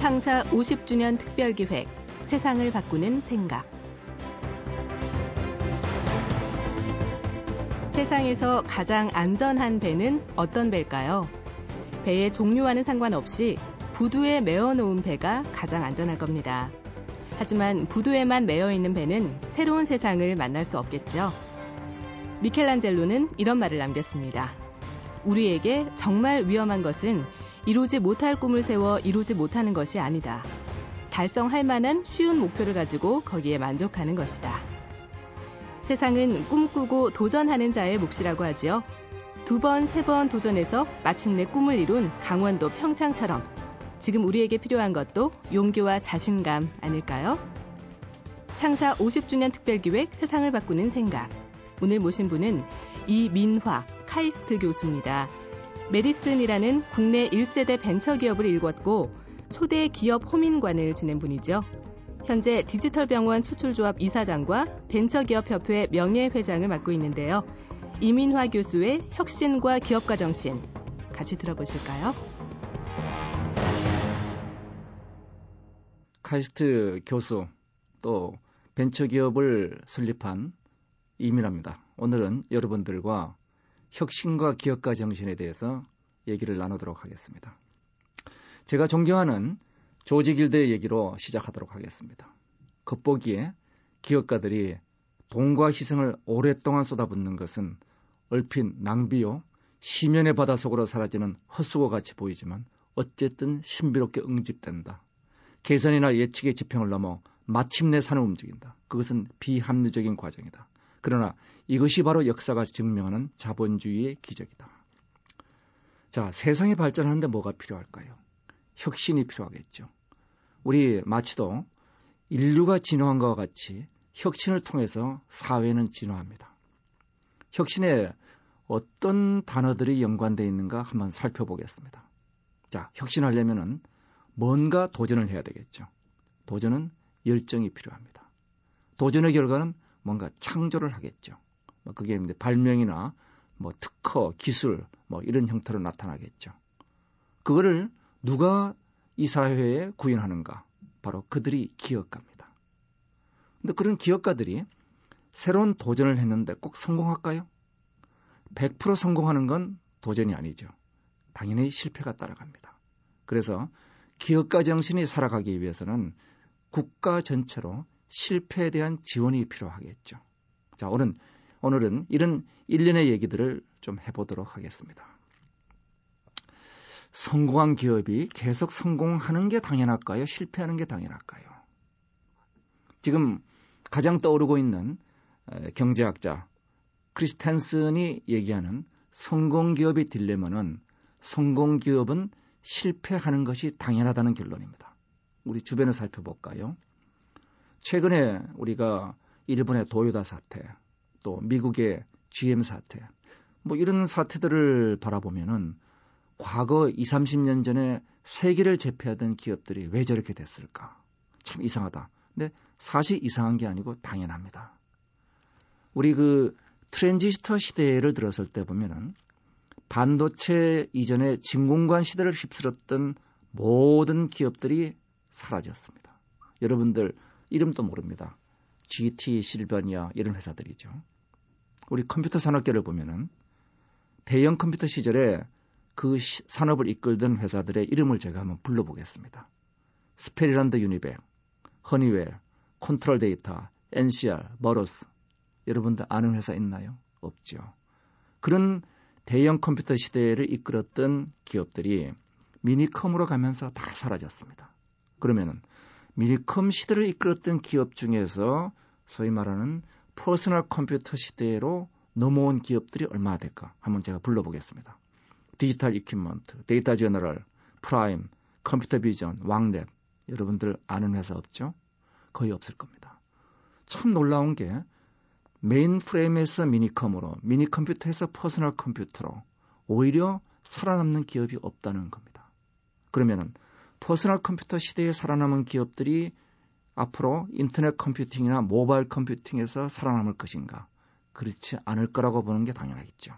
창사 50주년 특별기획 세상을 바꾸는 생각 세상에서 가장 안전한 배는 어떤 배일까요? 배의 종류와는 상관없이 부두에 메어 놓은 배가 가장 안전할 겁니다. 하지만 부두에만 매여 있는 배는 새로운 세상을 만날 수 없겠죠. 미켈란젤로는 이런 말을 남겼습니다. 우리에게 정말 위험한 것은 이루지 못할 꿈을 세워 이루지 못하는 것이 아니다. 달성할 만한 쉬운 목표를 가지고 거기에 만족하는 것이다. 세상은 꿈꾸고 도전하는 자의 몫이라고 하지요. 두 번, 세 번 도전해서 마침내 꿈을 이룬 강원도 평창처럼 지금 우리에게 필요한 것도 용기와 자신감 아닐까요? 창사 50주년 특별기획 세상을 바꾸는 생각. 오늘 모신 분은 이민화 카이스트 교수입니다. 메디슨이라는 국내 1세대 벤처 기업을 일궜고 초대 기업 호민관을 지낸 분이죠. 현재 디지털 병원 수출조합 이사장과 벤처기업협회 명예회장을 맡고 있는데요. 이민화 교수의 혁신과 기업가 정신 같이 들어보실까요? 카이스트 교수 또 벤처기업을 설립한 이민화입니다. 오늘은 여러분들과 혁신과 기업가 정신에 대해서 얘기를 나누도록 하겠습니다. 제가 존경하는 길드의 얘기로 시작하도록 하겠습니다. 겉보기에 기업가들이 돈과 희생을 오랫동안 쏟아붓는 것은 얼핏 낭비요, 시면의 바다 속으로 사라지는 헛수고 같이 보이지만 어쨌든 신비롭게 응집된다. 계산이나 예측의 지평을 넘어 마침내 산을 움직인다. 그것은 비합리적인 과정이다. 그러나 이것이 바로 역사가 증명하는 자본주의의 기적이다. 자, 세상이 발전하는데 뭐가 필요할까요? 혁신이 필요하겠죠. 우리 마치도 인류가 진화한 것과 같이 혁신을 통해서 사회는 진화합니다. 혁신에 어떤 단어들이 연관되어 있는가 한번 살펴보겠습니다. 자, 혁신하려면은 뭔가 도전을 해야 되겠죠. 도전은 열정이 필요합니다. 도전의 결과는 뭔가 창조를 하겠죠. 뭐 그게 발명이나 뭐 특허, 기술 뭐 이런 형태로 나타나겠죠. 그거를 누가 이 사회에 구현하는가? 바로 그들이 기업가입니다. 근데 그런 기업가들이 새로운 도전을 했는데 꼭 성공할까요? 100% 성공하는 건 도전이 아니죠. 당연히 실패가 따라갑니다. 그래서 기업가 정신이 살아가기 위해서는 국가 전체로 실패에 대한 지원이 필요하겠죠. 자, 오늘, 오늘은 이런 일련의 얘기들을 좀 해보도록 하겠습니다. 성공한 기업이 계속 성공하는 게 당연할까요? 실패하는 게 당연할까요? 지금 가장 떠오르고 있는 경제학자 크리스텐슨이 얘기하는 성공 기업의 딜레마는 성공 기업은 실패하는 것이 당연하다는 결론입니다. 우리 주변을 살펴볼까요? 최근에 우리가 일본의 도요다 사태, 또 미국의 GM 사태, 뭐 이런 사태들을 바라보면은 과거 2, 30년 전에 세계를 제패하던 기업들이 왜 저렇게 됐을까? 참 이상하다. 근데 사실 이상한 게 아니고 당연합니다. 우리 그 트랜지스터 시대를 들었을 때 보면은 반도체 이전에 진공관 시대를 휩쓸었던 모든 기업들이 사라졌습니다. 여러분들 이름도 모릅니다. GT, 실버니아 이런 회사들이죠. 우리 컴퓨터 산업계를 보면은 대형 컴퓨터 시절에 그 시, 산업을 이끌던 회사들의 이름을 제가 한번 불러보겠습니다. 스페리란드 유니백, 허니웰, 컨트롤 데이터, NCR, 버로스. 여러분들 아는 회사 있나요? 없죠. 그런 대형 컴퓨터 시대를 이끌었던 기업들이 미니컴으로 가면서 다 사라졌습니다. 그러면은 미니컴 시대를 이끌었던 기업 중에서 소위 말하는 퍼스널 컴퓨터 시대로 넘어온 기업들이 얼마나 될까 한번 제가 불러보겠습니다. Digital Equipment, Data General, Prime, Computervision, Wang Lab 여러분들 아는 회사 없죠? 거의 없을 겁니다. 참 놀라운 게 mainframe에서 minicom으로, 미니컴퓨터에서 퍼스널 컴퓨터로 오히려 살아남는 기업이 없다는 겁니다. 그러면은 퍼스널 컴퓨터 시대에 살아남은 기업들이 앞으로 인터넷 computing이나 모바일 computing에서 살아남을 것인가? 그렇지 않을 거라고 보는 게 당연하겠죠.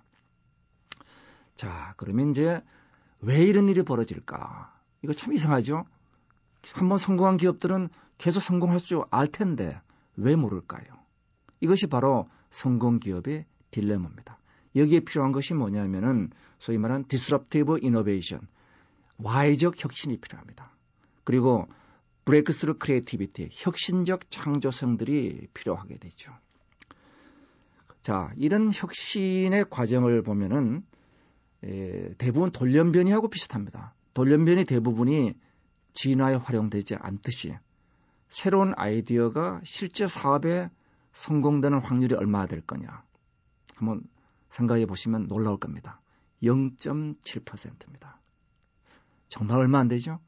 자, 그러면 이제 왜 이런 일이 벌어질까? 이거 참 이상하죠? 한번 성공한 기업들은 계속 성공할 줄 알 텐데 왜 모를까요? 이것이 바로 성공 기업의 딜레마입니다. 여기에 필요한 것이 뭐냐면은 소위 말하는 disruptive innovation, 와해적 혁신이 필요합니다. 그리고 breakthrough creativity, 혁신적 창조성들이 필요하게 되죠. 자, 이런 혁신의 과정을 보면은 에, 대부분 돌연변이하고 비슷합니다. 돌연변이 대부분이 진화에 활용되지 않듯이 새로운 아이디어가 실제 사업에 성공되는 확률이 얼마나 될 거냐. 한번 생각해 보시면 놀라울 겁니다. 0.7%입니다. 정말 얼마 안 되죠?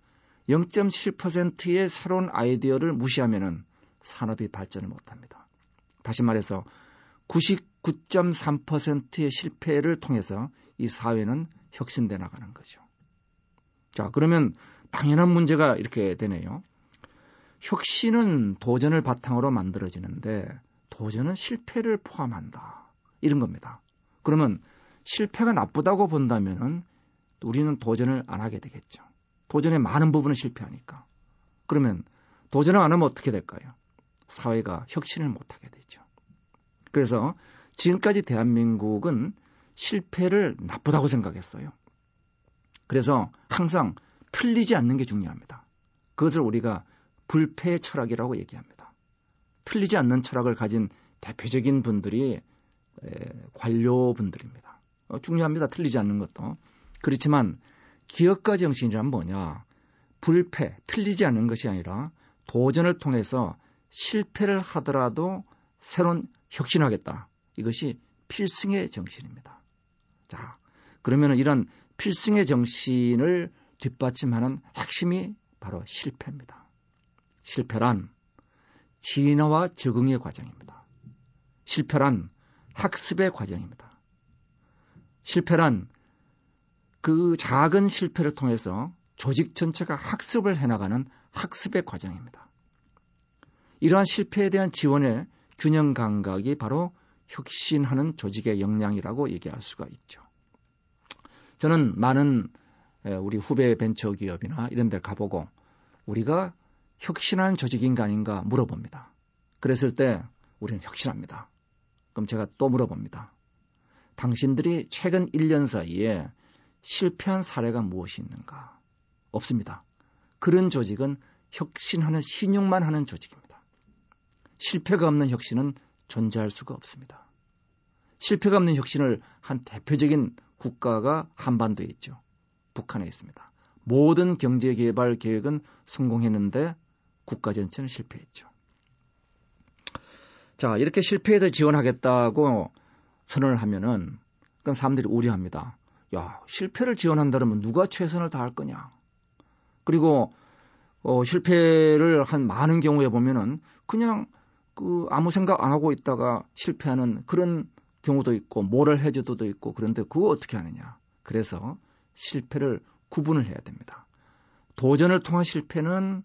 0.7%의 새로운 아이디어를 무시하면은 산업이 발전을 못 합니다. 다시 말해서 99.3%의 실패를 통해서 이 사회는 혁신돼 나가는 거죠. 자, 그러면 당연한 문제가 이렇게 되네요. 혁신은 도전을 바탕으로 만들어지는데 도전은 실패를 포함한다. 이런 겁니다. 그러면 실패가 나쁘다고 본다면은 우리는 도전을 안 하게 되겠죠. 도전의 많은 부분은 실패하니까. 그러면 도전을 안 하면 어떻게 될까요? 사회가 혁신을 못 하게 되죠. 그래서 지금까지 대한민국은 실패를 나쁘다고 생각했어요. 그래서 항상 틀리지 않는 게 중요합니다. 그것을 우리가 불패 철학이라고 얘기합니다. 틀리지 않는 철학을 가진 대표적인 분들이 관료분들입니다. 어, 중요합니다. 틀리지 않는 것도. 그렇지만 기업가 정신이란 뭐냐? 불패, 틀리지 않는 것이 아니라 도전을 통해서 실패를 하더라도 새로운 혁신하겠다. 이것이 필승의 정신입니다. 자, 그러면 이런 필승의 정신을 뒷받침하는 핵심이 바로 실패입니다. 실패란 진화와 적응의 과정입니다. 실패란 학습의 과정입니다. 실패란 그 작은 실패를 통해서 조직 전체가 학습을 해나가는 학습의 과정입니다. 이러한 실패에 대한 지원의 균형 감각이 바로 혁신하는 조직의 역량이라고 얘기할 수가 있죠. 저는 많은 우리 후배 벤처 기업이나 이런 데 가보고 우리가 혁신한 조직인가 아닌가 물어봅니다. 그랬을 때 우리는 혁신합니다. 그럼 제가 또 물어봅니다. 당신들이 최근 1년 사이에 실패한 사례가 무엇이 있는가? 없습니다. 그런 조직은 혁신하는 신용만 하는 조직입니다. 실패가 없는 혁신은 존재할 수가 없습니다. 실패가 없는 혁신을 한 대표적인 국가가 한반도에 있죠. 북한에 있습니다. 모든 경제 개발 계획은 성공했는데 국가 전체는 실패했죠. 자, 이렇게 실패해서 지원하겠다고 선언을 하면은 그럼 사람들이 우려합니다. 야, 실패를 지원한다면 누가 최선을 다할 거냐? 그리고 어, 실패를 한 많은 경우에 보면은 그냥 그 아무 생각 안 하고 있다가 실패하는 그런 경우도 있고 모럴 해저도도 있고 그런데 그거 어떻게 하느냐? 그래서 실패를 구분을 해야 됩니다. 도전을 통한 실패는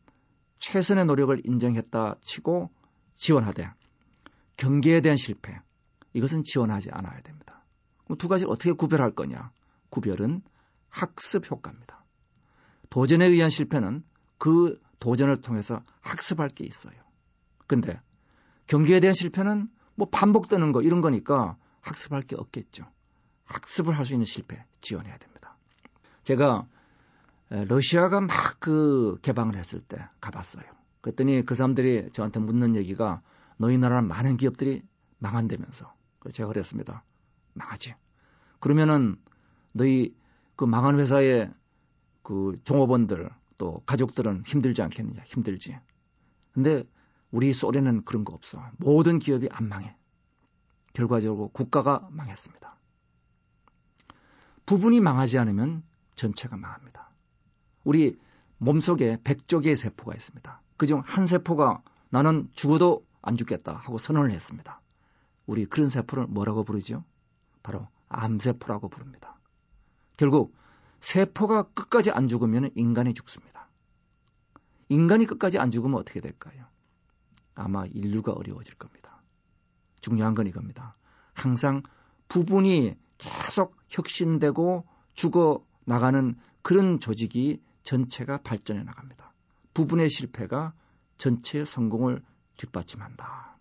최선의 노력을 인정했다 치고 지원하되 경계에 대한 실패 이것은 지원하지 않아야 됩니다. 두 가지를 어떻게 구별할 거냐? 구별은 학습 효과입니다. 도전에 의한 실패는 그 도전을 통해서 학습할 게 있어요. 근데 경기에 대한 실패는 뭐 반복되는 거 이런 거니까 학습할 게 없겠죠. 학습을 할 수 있는 실패 지원해야 됩니다. 제가 러시아가 막 그 개방을 했을 때 가봤어요. 그랬더니 그 사람들이 저한테 묻는 얘기가 너희 나라는 많은 기업들이 망한다면서. 제가 그랬습니다. 망하지. 그러면은 너희 그 망한 회사의 그 종업원들 또 가족들은 힘들지 않겠느냐? 힘들지. 근데 우리 소련은 그런 거 없어. 모든 기업이 안 망해. 결과적으로 국가가 망했습니다. 부분이 망하지 않으면 전체가 망합니다. 우리 몸속에 100조 개의 세포가 있습니다. 그중 한 세포가 나는 죽어도 안 죽겠다 하고 선언을 했습니다. 우리 그런 세포를 뭐라고 부르죠? 바로 암세포라고 부릅니다. 결국 세포가 끝까지 안 죽으면 인간이 죽습니다. 인간이 끝까지 안 죽으면 어떻게 될까요? 아마 인류가 어려워질 겁니다. 중요한 건 이겁니다. 항상 부분이 계속 혁신되고 죽어 나가는 그런 조직이 전체가 발전해 나갑니다. 부분의 실패가 전체의 성공을 뒷받침한다.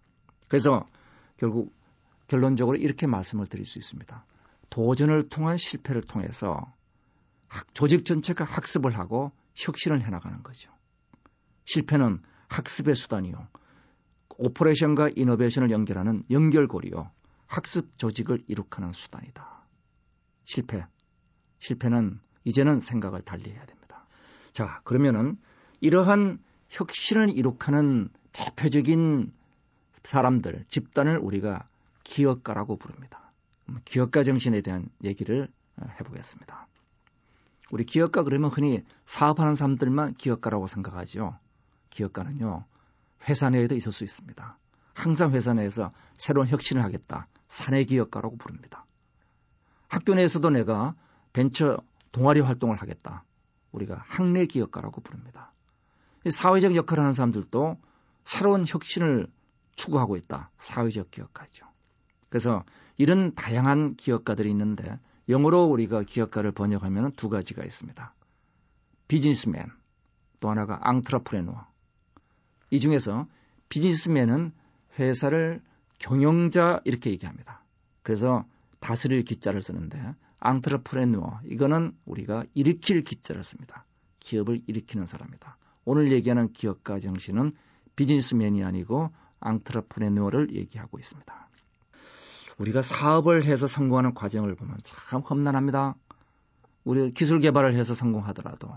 그래서 결국 결론적으로 이렇게 말씀을 드릴 수 있습니다. 도전을 통한 실패를 통해서 조직 전체가 학습을 하고 혁신을 해나가는 거죠. 실패는 학습의 수단이요. 오퍼레이션과 이노베이션을 연결하는 연결고리요. 학습 조직을 이룩하는 수단이다. 실패. 실패는 이제는 생각을 달리 해야 됩니다. 자, 그러면은 이러한 혁신을 이룩하는 대표적인 사람들, 집단을 우리가 기업가라고 부릅니다. 기업가 정신에 대한 얘기를 해보겠습니다. 우리 기업가 그러면 흔히 사업하는 사람들만 기업가라고 생각하죠. 기업가는요, 회사 내에도 있을 수 있습니다. 항상 회사 내에서 새로운 혁신을 하겠다. 사내 기업가라고 부릅니다. 학교 내에서도 내가 벤처 동아리 활동을 하겠다. 우리가 학내 기업가라고 부릅니다. 사회적 역할을 하는 사람들도 새로운 혁신을 추구하고 있다. 사회적 기업가죠. 그래서 이런 다양한 기업가들이 있는데 영어로 우리가 기업가를 번역하면 두 가지가 있습니다. 비즈니스맨, 또 하나가 앙트라프레노어. 이 중에서 비즈니스맨은 회사를 경영자 이렇게 얘기합니다. 그래서 다스릴 기자를 쓰는데 앙트라프레누어 이거는 우리가 일으킬 기자를 씁니다. 기업을 일으키는 사람이다. 오늘 얘기하는 기업가 정신은 비즈니스맨이 아니고 앙트라프레누어를 얘기하고 있습니다. 우리가 사업을 해서 성공하는 과정을 보면 참 험난합니다. 우리 기술 개발을 해서 성공하더라도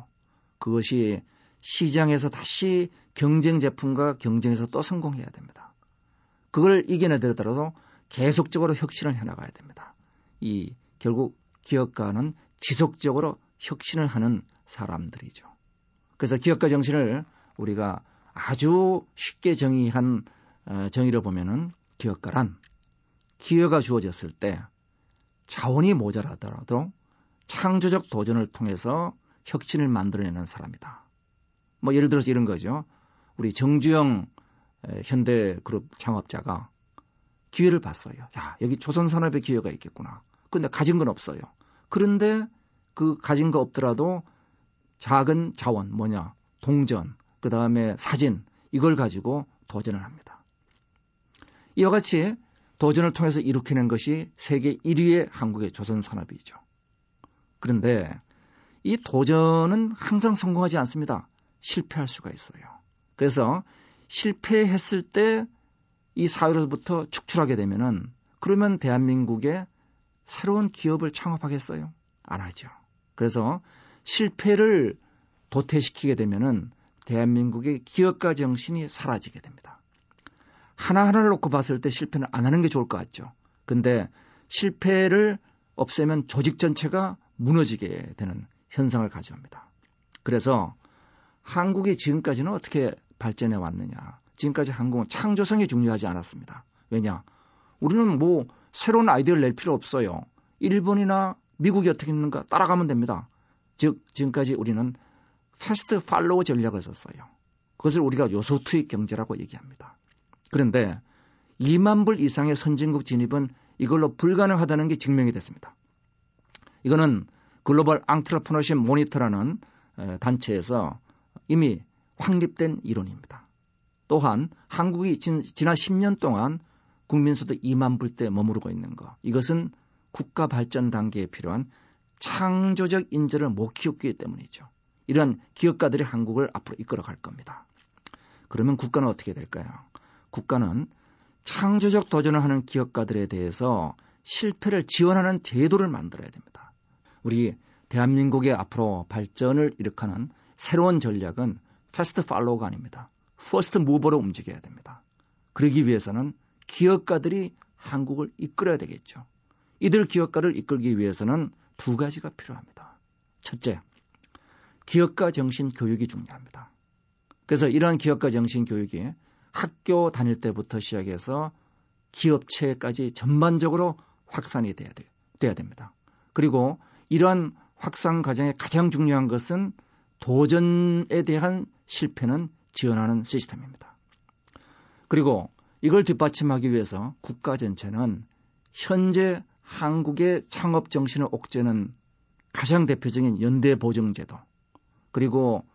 그것이 시장에서 다시 경쟁 제품과 경쟁에서 또 성공해야 됩니다. 그걸 이겨내더라도 계속적으로 혁신을 해나가야 됩니다. 이 결국 기업가는 지속적으로 혁신을 하는 사람들이죠. 그래서 기업가 정신을 우리가 아주 쉽게 정의한 어, 정의를 보면은 기업가란 기회가 주어졌을 때 자원이 모자라더라도 창조적 도전을 통해서 혁신을 만들어내는 사람이다. 뭐 예를 들어서 이런 거죠. 우리 정주영 현대그룹 창업자가 기회를 봤어요. 자, 여기 조선산업의 기회가 있겠구나. 근데 가진 건 없어요. 그런데 그 가진 거 없더라도 작은 자원, 뭐냐, 동전, 그 다음에 사진, 이걸 가지고 도전을 합니다. 이와 같이 도전을 통해서 일으키는 것이 세계 1위의 한국의 조선산업이죠. 그런데 이 도전은 항상 성공하지 않습니다. 실패할 수가 있어요. 그래서 실패했을 때 이 사회로부터 축출하게 되면은 그러면 대한민국에 새로운 기업을 창업하겠어요? 안 하죠. 그래서 실패를 도태시키게 되면은 대한민국의 기업가 정신이 사라지게 됩니다. 하나하나를 놓고 봤을 때 실패는 안 하는 게 좋을 것 같죠. 근데 실패를 없애면 조직 전체가 무너지게 되는 현상을 가져옵니다. 그래서 한국이 지금까지는 어떻게 발전해 왔느냐. 지금까지 한국은 창조성이 중요하지 않았습니다. 왜냐? 우리는 뭐 새로운 아이디어를 낼 필요 없어요. 일본이나 미국이 어떻게 했는가 따라가면 됩니다. 즉, 지금까지 우리는 fast follow 전략을 썼어요. 그것을 우리가 요소 투입 경제라고 얘기합니다. 그런데 2만 불 이상의 선진국 진입은 이걸로 불가능하다는 게 증명이 됐습니다. 이거는 Global Entrepreneurship Monitor라는 단체에서 이미 확립된 이론입니다. 또한 한국이 진, 지난 10년 동안 국민소득 2만 불대 머무르고 있는 것. 이것은 국가 발전 단계에 필요한 창조적 인재를 못 키웠기 때문이죠. 이런 기업가들이 한국을 앞으로 이끌어갈 겁니다. 그러면 국가는 어떻게 될까요? 국가는 창조적 도전을 하는 기업가들에 대해서 실패를 지원하는 제도를 만들어야 됩니다. 우리 대한민국의 앞으로 발전을 일으키는 새로운 전략은 fast follow가 아닙니다. first mover로 움직여야 됩니다. 그러기 위해서는 기업가들이 한국을 이끌어야 되겠죠. 이들 기업가를 이끌기 위해서는 두 가지가 필요합니다. 첫째, 기업가 정신 교육이 중요합니다. 그래서 이러한 기업가 정신 교육이 학교 다닐 때부터 시작해서 기업체까지 전반적으로 확산이 돼야, 돼, 돼야 됩니다. 그리고 이러한 확산 과정에 가장 중요한 것은 도전에 대한 실패는 지원하는 시스템입니다. 그리고 이걸 뒷받침하기 위해서 국가 전체는 현재 한국의 창업 정신을 옥죄는 가장 대표적인 연대 보증제도 그리고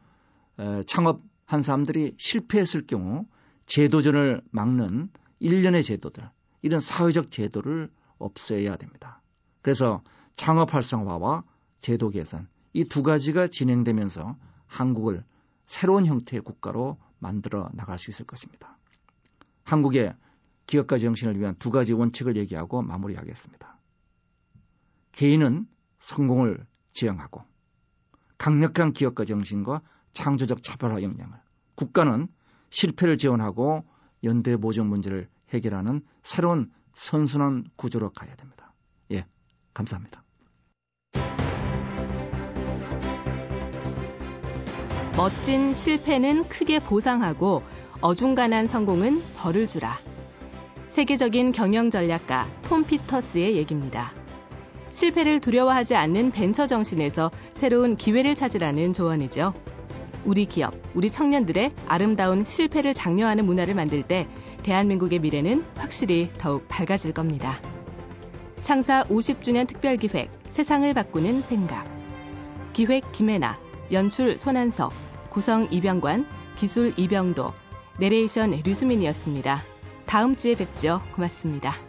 창업 한 사람들이 실패했을 경우 제도전을 막는 일련의 제도들, 이런 사회적 제도를 없애야 됩니다. 그래서 창업 활성화와 제도 개선 이 두 가지가 진행되면서 한국을 새로운 형태의 국가로 만들어 나갈 수 있을 것입니다. 한국의 기업가 정신을 위한 두 가지 원칙을 얘기하고 마무리하겠습니다. 개인은 성공을 지향하고 강력한 기업가 정신과 창조적 차별화 역량을 국가는 실패를 지원하고 연대 보정 문제를 해결하는 새로운 선순환 구조로 가야 됩니다. 예, 감사합니다. 멋진 실패는 크게 보상하고 어중간한 성공은 벌을 주라. 세계적인 경영 전략가 톰 피터스의 얘기입니다. 실패를 두려워하지 않는 벤처 정신에서 새로운 기회를 찾으라는 조언이죠. 우리 기업, 우리 청년들의 아름다운 실패를 장려하는 문화를 만들 때 대한민국의 미래는 확실히 더욱 밝아질 겁니다. 창사 50주년 특별기획 세상을 바꾸는 생각 기획 김혜나 연출 손한석 구성 이병관 기술 이병도 내레이션 류수민이었습니다. 다음 주에 뵙죠. 고맙습니다.